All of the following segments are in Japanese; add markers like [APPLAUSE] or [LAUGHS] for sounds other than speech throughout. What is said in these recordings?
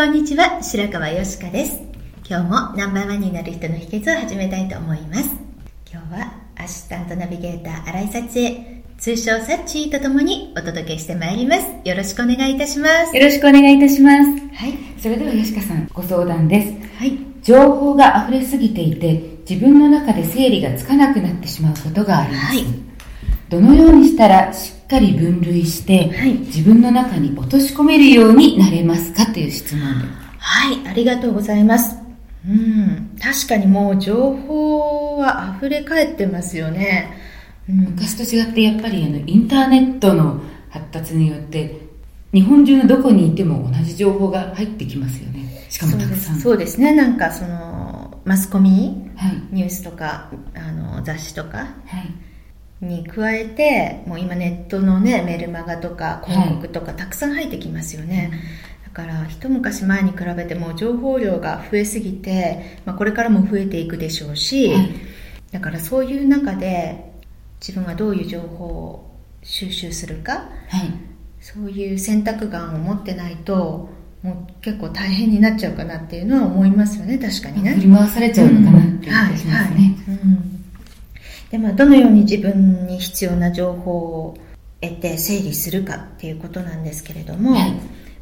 こんにちは、白川よしかです。今日もナンバーワンになる人の秘訣を始めたいと思います。今日はアシスタントナビゲーター新井幸恵、通称サッチーとともにお届けしてまいります。よろしくお願いいたします。よろしくお願いいたします。はい、それでは吉川さん、ご相談です。はい、情報が溢れすぎていて、自分の中で整理がつかなくなってしまうことがあります。はいどのようにしたらしっかり分類して、はい自分の中に落とし込めるようになれますかという質問です。はい、ありがとうございます。うん、確かにもう情報は溢れ返ってますよね。うん、昔と違ってやっぱりあのインターネットの発達によって、日本中のどこにいても同じ情報が入ってきますよね。しかもたくさん。そうですね、なんかその、マスコミはい。ニュースとか、あの、雑誌とか、はい。に加えてもう今ネットのねメルマガとか広告とかたくさん入ってきますよね、だから一昔前に比べてもう情報量が増えすぎて、まあ、これからも増えていくでしょうし、はいだからそういう中で自分がどういう情報を収集するかはい。そういう選択眼を持ってないともう結構大変になっちゃうかなっていうのは思いますよね確かにね。振り回されちゃうのかなっていう気がしますね。うんはいはい。うんでまあ、どのように自分に必要な情報を得て整理するかっていうことなんですけれども、はい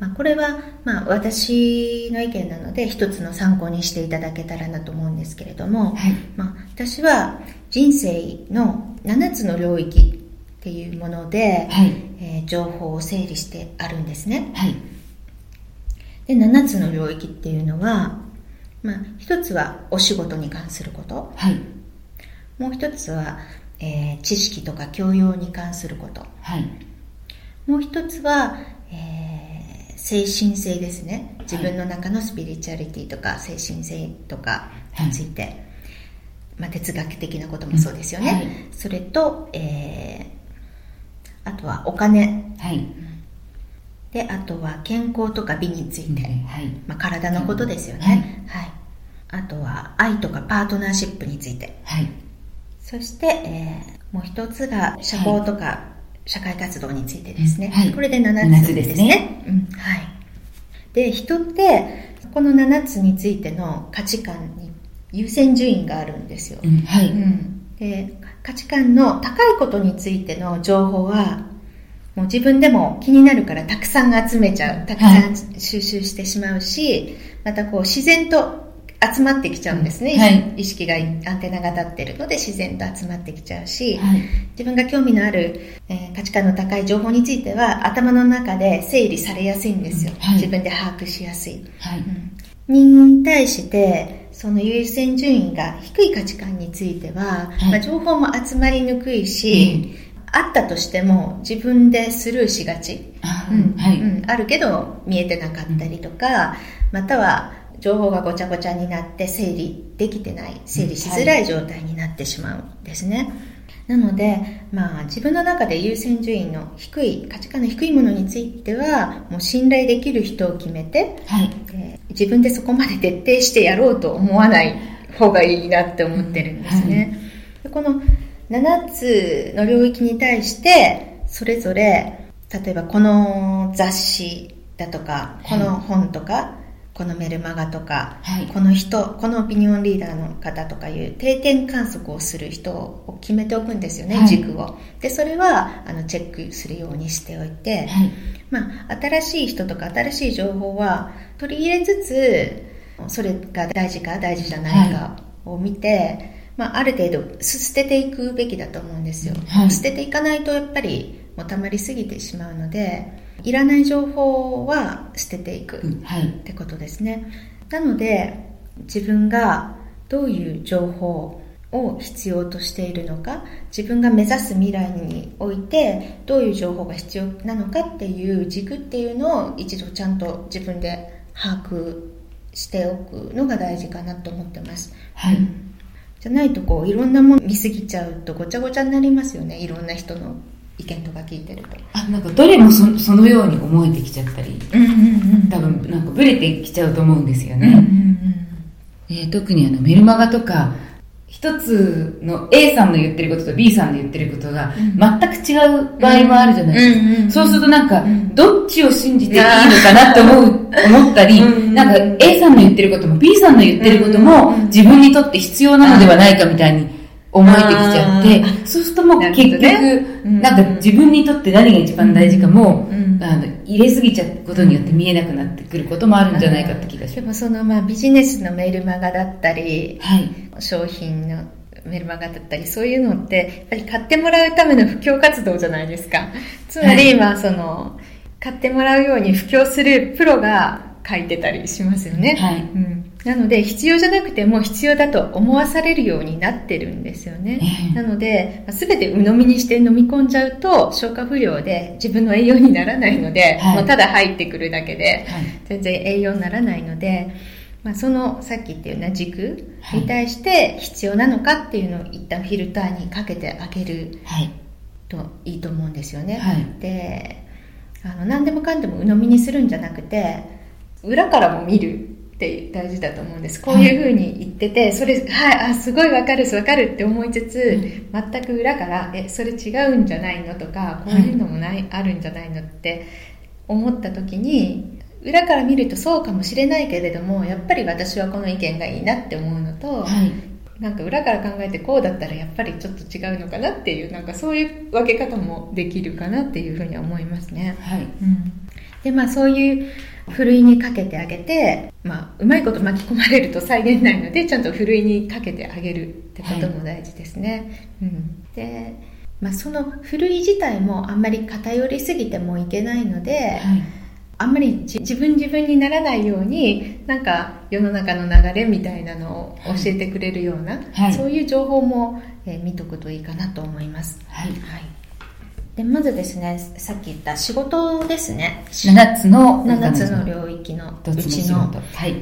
まあ、これは、まあ、私の意見なので一つの参考にしていただけたらなと思うんですけれども、はい。まあ、私は人生の7つの領域っていうもので、はい。えー情報を整理してあるんですね。はい。で7つの領域っていうのは、まあ、一つはお仕事に関することはい。もう一つは、えー知識とか教養に関すること。はい。もう一つは、えー精神性ですね。自分の中のスピリチュアリティとか精神性とかについて、まあ、哲学的なこともそうですよね、はい。それと、えーあとはお金。はい。であとは健康とか美について、はい。まあ、体のことですよね、はい。あとは愛とかパートナーシップについて。はい。そして、えーもう一つが社交とか社会活動についてですね、はい。これで7 7つつでですすね。ねうんはい、で人ってこの7つについての価値観に優先順位があるんですよ、うん、はうい。ん、で価値観の高いことについての情報はもう自分でも気になるからたくさん集めちゃうたくさん収集してしまうし、またこう自然と集まってきちゃうんですね、はい。意識がアンテナが立ってるので自然と集まってきちゃうし、はい。自分が興味のある、えー価値観の高い情報については頭の中で整理されやすいんですよ、はい。自分で把握しやすい、はい。に対してその優先順位が低い価値観については、はい。まあ、情報も集まりにくいし、あったとしても自分でスルーしがち、あうん。はい。うん。あるけど見えてなかったりとか、または情報がごちゃごちゃになって整理できてない整理しづらい状態になってしまうんですね、なので、まあ、自分の中で優先順位の低い価値観の低いものについてはもう信頼できる人を決めてはい。えー自分でそこまで徹底してやろうと思わない方がいいなって思ってるんですね。でこの7つの領域に対してそれぞれ例えばこの雑誌だとかこの本とか、このメルマガとか、はい。この人このオピニオンリーダーの方とかいう定点観測をする人を決めておくんですよね、はい。軸を。でそれはあのチェックするようにしておいて、はい。まあ、新しい人とか新しい情報は取り入れつつそれが大事か大事じゃないかを見て、まあ、ある程度捨てていくべきだと思うんですよ、はい。捨てていかないとやっぱりもう溜まりすぎてしまうのでいらない情報は捨てていく。ってことですねなので自分がどういう情報を必要としているのか自分が目指す未来においてどういう情報が必要なのかっていう軸っていうのを一度ちゃんと自分で把握しておくのが大事かなと思ってますはい。じゃないとこういろんなもの見すぎちゃうとごちゃごちゃになりますよねいろんな人の意見とか聞いてると。あ、なんかどれもそそのように思えてきちゃったり、うんうんうん多分なんかブレてきちゃうと思うんですようんうんね。えー特にあのメルマガとか、一つの A さんの言ってることと B さんの言ってることがうん。全く違う場合もあるじゃないですか。うんうんうんそうするとなんかうん、どっちを信じていいのかなって思う、[LAUGHS] 思ったりうんうん、なんか A さんの言ってることも B さんの言ってることうんもうん。自分にとって必要なのではないかみたいに思えてきちゃってあ、そうするともう結局、うん。なんか自分にとって何が一番大事かもうん、あの入れすぎちゃうことによって見えなくなってくることもあるんじゃないかって気がしでます。もそのまあビジネスのメルマガだったりはい。商品のメルマガだったりそういうのってやっぱり買ってもらうための布教活動じゃないですか。つまり今その買ってもらうように布教するプロが書いてたりしますよね、はい。うん、なので必要じゃなくても必要だと思わされるようになってるんですよね、ええ。なのでまあ全て鵜呑みにして飲み込んじゃうと消化不良で自分の栄養にならないので、はい。もうただ入ってくるだけで、はい。全然栄養にならないので、まあ、そのさっき言ったような軸に対して必要なのかっていうのを一旦フィルターにかけてあげるはい。といいと思うんですよね、はい。であの何でもかんでも鵜呑みにするんじゃなくて裏からも見るって大事だと思うんですこういうふうに言ってて、それはいあすごいわかるわかるって思いつつ、全く裏からえそれ違うんじゃないのとかこういうのもない、あるんじゃないのって思った時に裏から見るとそうかもしれないけれどもやっぱり私はこの意見がいいなって思うのと、はい。なんか裏から考えてこうだったらやっぱりちょっと違うのかなっていうなんかそういう分け方もできるかなっていうふうには思いますね。はい。うん、でまあそういうふるいにかけてあげて、まあ、うまいこと巻き込まれると再現ないのでちゃんとふるいにかけてあげるってことも大事ですね。うん、で、まあ、そのふるい自体もあんまり偏りすぎてもいけないので、はい。あんまりじ自分自分にならないようになんか世の中の流れみたいなのを教えてくれるような、はいそういう情報も、えー見とくといいかなと思います。はい。でまずですねさっき言った仕事ですね。7つの7つの領域のうちの。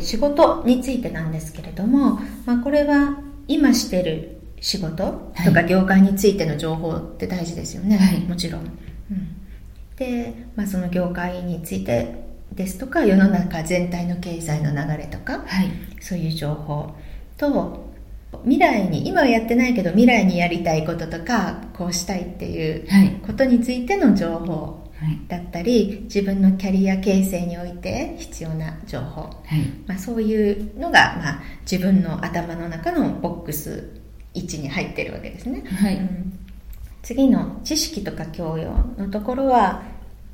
仕事についてなんですけれども、まあ、これは今してる仕事とか業界についての情報って大事ですよね、はい。もちろん、うん、で、まあ、その業界についてですとか世の中全体の経済の流れとかはい。そういう情報と未来に今はやってないけど未来にやりたいこととかこうしたいっていうはい。ことについての情報はい。だったり自分のキャリア形成において必要な情報はい。まあ、そういうのが、まあ、自分の頭の中のボックス位置に入ってるわけですね、はいうん次の知識とか教養のところは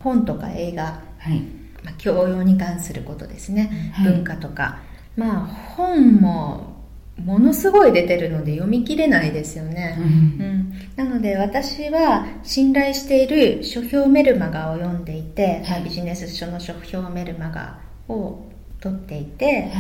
本とか映画、はい。まあ、教養に関することですね、はい文化とかまあ本もものすごい出てるので読み切れないですよね、うん。うん。なので私は信頼している書評メルマガを読んでいて、はい。ビジネス書の書評メルマガを取っていて、はい。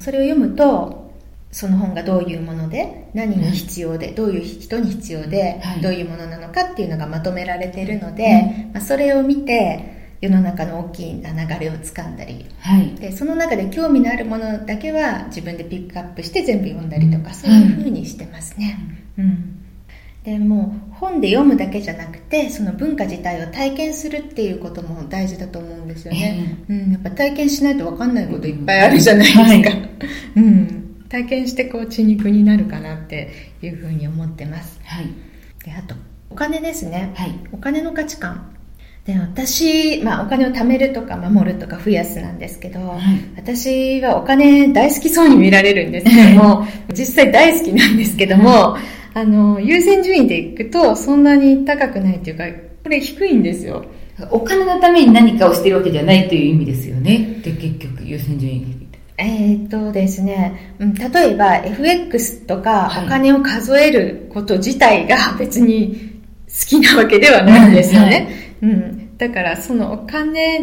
それを読むとその本がどういうもので何に必要で、どういう人に必要で、はい。どういうものなのかっていうのがまとめられているので、まあ、それを見て世の中の大きな流れをつかんだり。はい。でその中で興味のあるものだけは自分でピックアップして全部読んだりとか、うん。そういうふうにしてますね、うん。でもう本で読むだけじゃなくてその文化自体を体験するっていうことも大事だと思うんですよね、うん、やっぱ体験しないと分かんないこといっぱいあるじゃないですか、はい。[LAUGHS] うん、体験してこう血肉になるかなっていうふうに思ってます。はい。であとお金ですね、はい。お金の価値観で私、まあ、お金を貯めるとか守るとか増やすなんですけど、はい。私はお金大好きそうに見られるんですけども [LAUGHS] 実際大好きなんですけども、あの優先順位でいくとそんなに高くないというかこれ低いんですよ。お金のために何かをしてるわけじゃないという意味ですよね。で、結局、優先順位えーっとですね、うん例えば FX とかはい。お金を数えること自体が別に好きなわけではないんですよね。うん、だからそのお金っ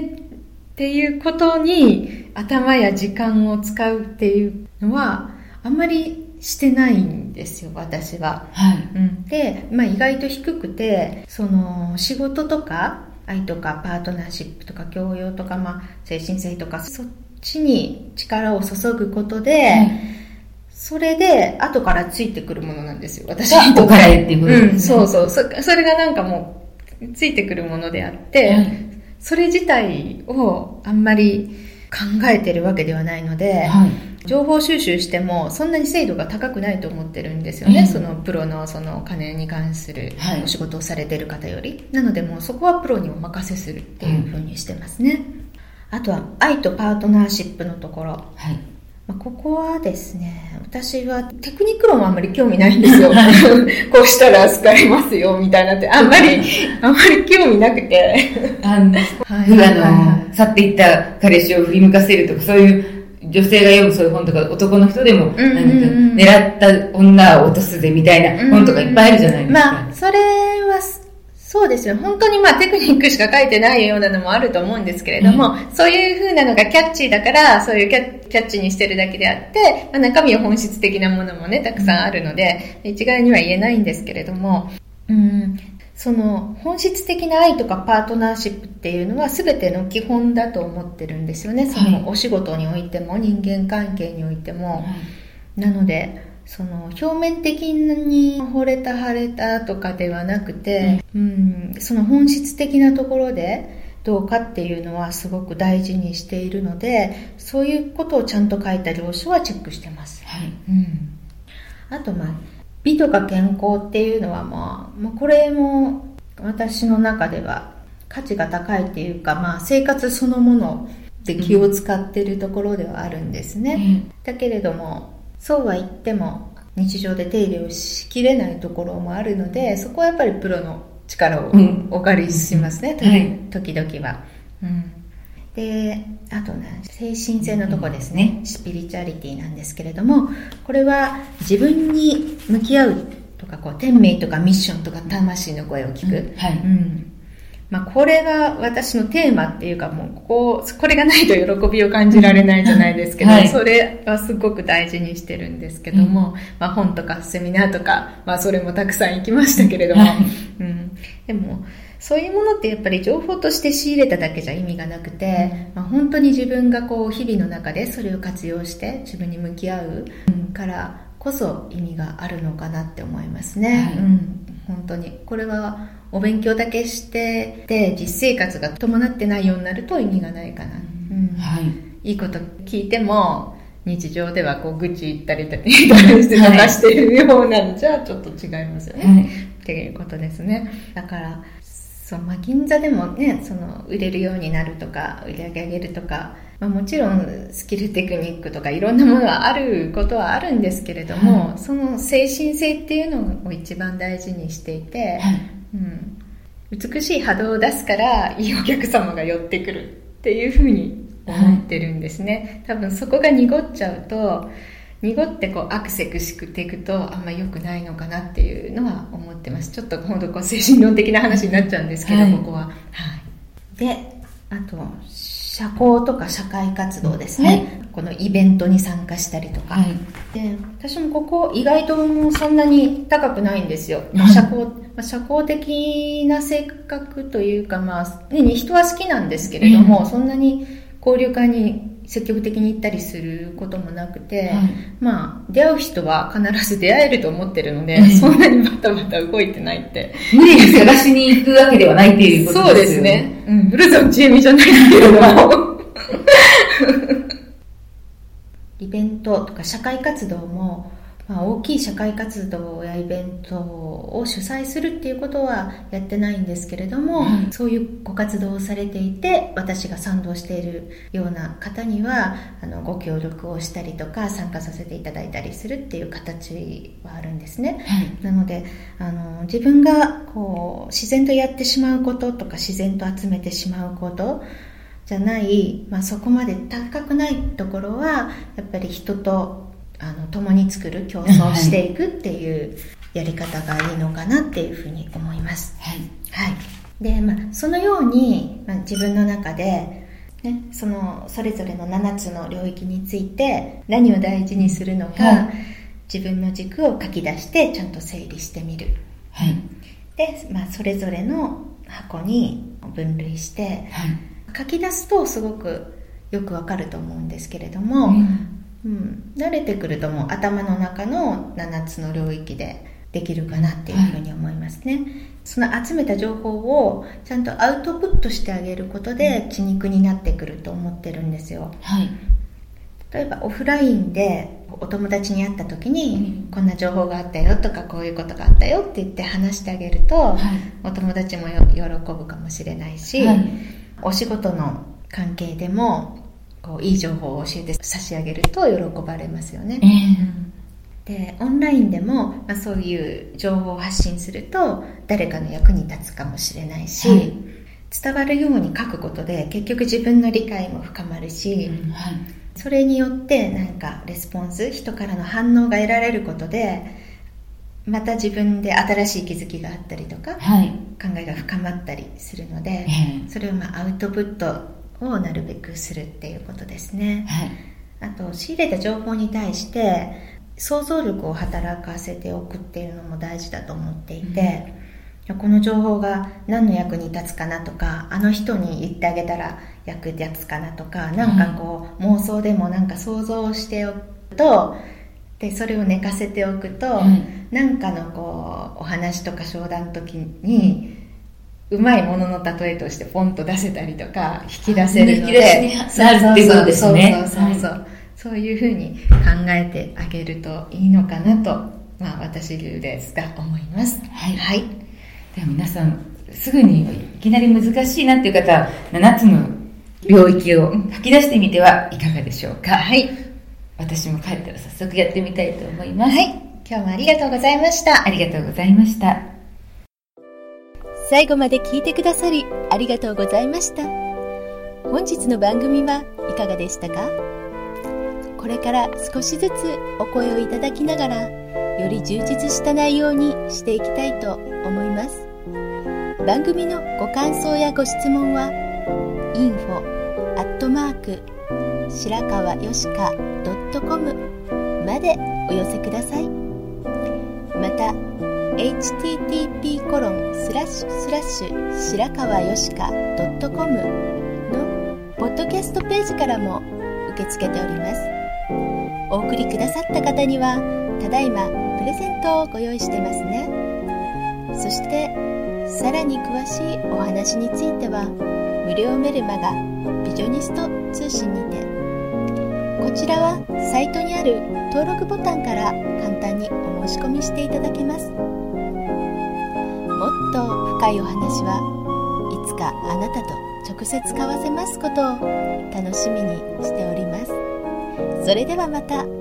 ていうことに頭や時間を使うっていうのはあんまりしてないんですよ、私は。はい。うん、で、まあ、意外と低くてその仕事とか愛とかパートナーシップとか教養とか、まあ、精神性とかそっちに力を注ぐことで、それで後からついてくるものなんですよ私にとっていうん。そうそうそそれがなんかもうついてくるものであって、はいそれ自体をあんまり考えてるわけではないので、はい。情報収集してもそんなに精度が高くないと思ってるんですよね、うん。そのプロのそのお金に関するはい。お仕事をされてる方より、なのでもうそこはプロにお任せするっていうふうにしてますね、あとは愛とパートナーシップのところ、はい。まあ、ここはですね私はテクニック論はあんまり興味ないんですよ。[LAUGHS] こうしたら好かれますよみたいなって。あんまりあんまり興味なくて。あの、はい。あの、去っていった彼氏を振り向かせるとか、そういう女性が読むそういう本とか、男の人でも、うんうんうん。なんか、狙った女を落とすぜみたいな本とかいっぱいあるじゃないですか。まあ、それは、そうですよ。本当にまあテクニックしか書いてないようなのもあると思うんですけれども、そういう風なのがキャッチーだから、そういうキャキャッチにしてるだけであって、まあ、中身は本質的なものもね、たくさんあるので、一概には言えないんですけれども、うん、その本質的な愛とかパートナーシップっていうのは全ての基本だと思ってるんですよね。そのお仕事においても人間関係においても。なのでその表面的に惚れた腫れたとかではなくて、うん、その本質的なところでどうかっていうのはすごく大事にしているのでそういうことをちゃんと書いた領書はチェックしてます、はい。うん、あとまあ美とか健康っていうのはまあ、まあ、これも私の中では価値が高いっていうか、まあ、生活そのもので気を使ってるところではあるんですね、だけれどもそうは言っても日常で手入れをしきれないところもあるのでそこはやっぱりプロの力をうん。お借りしますね、うんはい。時々は、うん、であとね精神性のとこですね、スピリチュアリティなんですけれどもこれは自分に向き合うとかこう天命とかミッションとか魂の声を聞く、うん。はい。うんまあ、これが私のテーマっていうかもうこここれがないと喜びを感じられないじゃないですけど、はい。それはすごく大事にしてるんですけども、まあ、本とかセミナーとか、まあ、それもたくさん行きましたけれども、はい。うん、でもそういうものってやっぱり情報として仕入れただけじゃ意味がなくて、まあ、本当に自分がこう日々の中でそれを活用して自分に向き合ううんからこそ意味があるのかなって思いますね、はい。うん、本当に。これはお勉強だけしてで実生活が伴ってないようになると意味がないかな、うんはい。いいこと聞いても日常ではこう愚痴言ったりとかしてとかしてるようなのじゃちょっと違いますよね、はい。っていうことですねだからそう、まあ、銀座でもねその売れるようになるとか売り上げ上げるとか、まあ、もちろんスキルテクニックとかいろんなものはあることはあるんですけれども、その精神性っていうのを一番大事にしていて、はい。うん、美しい波動を出すからいいお客様が寄ってくるっていうふうに思ってるんですね、多分そこが濁っちゃうと濁ってこうアクセクしくていくとあんま良くないのかなっていうのは思ってます。ちょっと今度こう精神論的な話になっちゃうんですけど、はい。ここは、はい、であと社交とか社会活動ですね、このイベントに参加したりとか、はい。で私もここ意外ともうそんなに高くないんですよ、はい。社交まあ社交的な性格というか、まあね、人は好きなんですけれども、そんなに交流会に積極的に行ったりすることもなくて、はい。まあ出会う人は必ず出会えると思ってるので、うん。そんなにバタバタ動いてないって。無理に探しに行くわけではないっていうことそうでよですすね。うん、ブルゾンちえみじゃないけれども。[LAUGHS] イベントとか社会活動も、まあ、大きい社会活動やイベントを主催するっていうことはやってないんですけれども、はいそういうご活動をされていて私が賛同しているような方にはあのご協力をしたりとか参加させていただいたりするっていう形はあるんですね。はい。なのであの自分がこう自然とやってしまうこととか自然と集めてしまうことじゃない、まあ、そこまで高くないところはやっぱり人とあの共に作る競争していくっていうやり方がいいのかなっていうふうに思います。はい。はい、で、まあ、そのように、まあ、自分の中で、ね、そのそれぞれの7つの領域について何を大事にするのか、はい自分の軸を書き出してちゃんと整理してみるはい。で、まあ、それぞれの箱に分類してはい。書き出すとすごくよくわかると思うんですけれども、うんうん、慣れてくるともう頭の中の7つの領域でできるかなっていうふうに思いますね、その集めた情報をちゃんとアウトプットしてあげることで血肉になってくると思ってるんですよ。はい。例えばオフラインでお友達に会った時に、うん。こんな情報があったよとかこういうことがあったよって言って話してあげると、はい。お友達もよ喜ぶかもしれないし、はい。お仕事の関係でもこういい情報を教えて差し上げると喜ばれますよねえでオンラインでも、まあ、そういう情報を発信すると誰かの役に立つかもしれないし、はい伝わるように書くことで結局自分の理解も深まるえし、はい。それによって何かレスポンス人からの反応が得られることでまた自分で新しい気づきがあったりとかはい。考えが深まったりするのでええそれをまあアウトプットをなるべくするっていうことですね。はい。あと仕入れた情報に対して想像力を働かせておくっていうのも大事だと思っていて、この情報が何の役に立つかなとかあの人に言ってあげたら役立つかなとかなんかこう、妄想でもなんか想像しておくとでそれを寝かせておくと、はいなんかのこうお話とか商談の時にうまいものの例えとしてポンと出せたりとか引き出せるので。なるってことですね。そうそうそうそう、そう。い。うふうに考えてあげるといいのかなと、まあ、私流ですが思います。はい。はい、では皆さん、すぐにいきなり難しいなっていう方は、7つの領域を書き出してみてはいかがでしょうか。はい。私も帰ったら早速やってみたいと思います。はい、今日もありがとうございました。ありがとうございました。最後まで聞いてくださりありがとうございました。本日の番組はいかがでしたか？これから少しずつお声をいただきながらより充実した内容にしていきたいと思います。番組のご感想やご質問は info アットマーク白川よしか .com までお寄せください。また http コロンスラッシュスラッシュ白川よしか .com のポッドキャストページからも受け付けております。お送りくださった方にはただいまプレゼントをご用意してますね。そしてさらに詳しいお話については無料メルマガビジョニスト通信にてこちらはサイトにある登録ボタンから簡単にお申し込みしていただけます。もっと深いお話はいつかあなたと直接交わせますことを楽しみにしております。それではまた。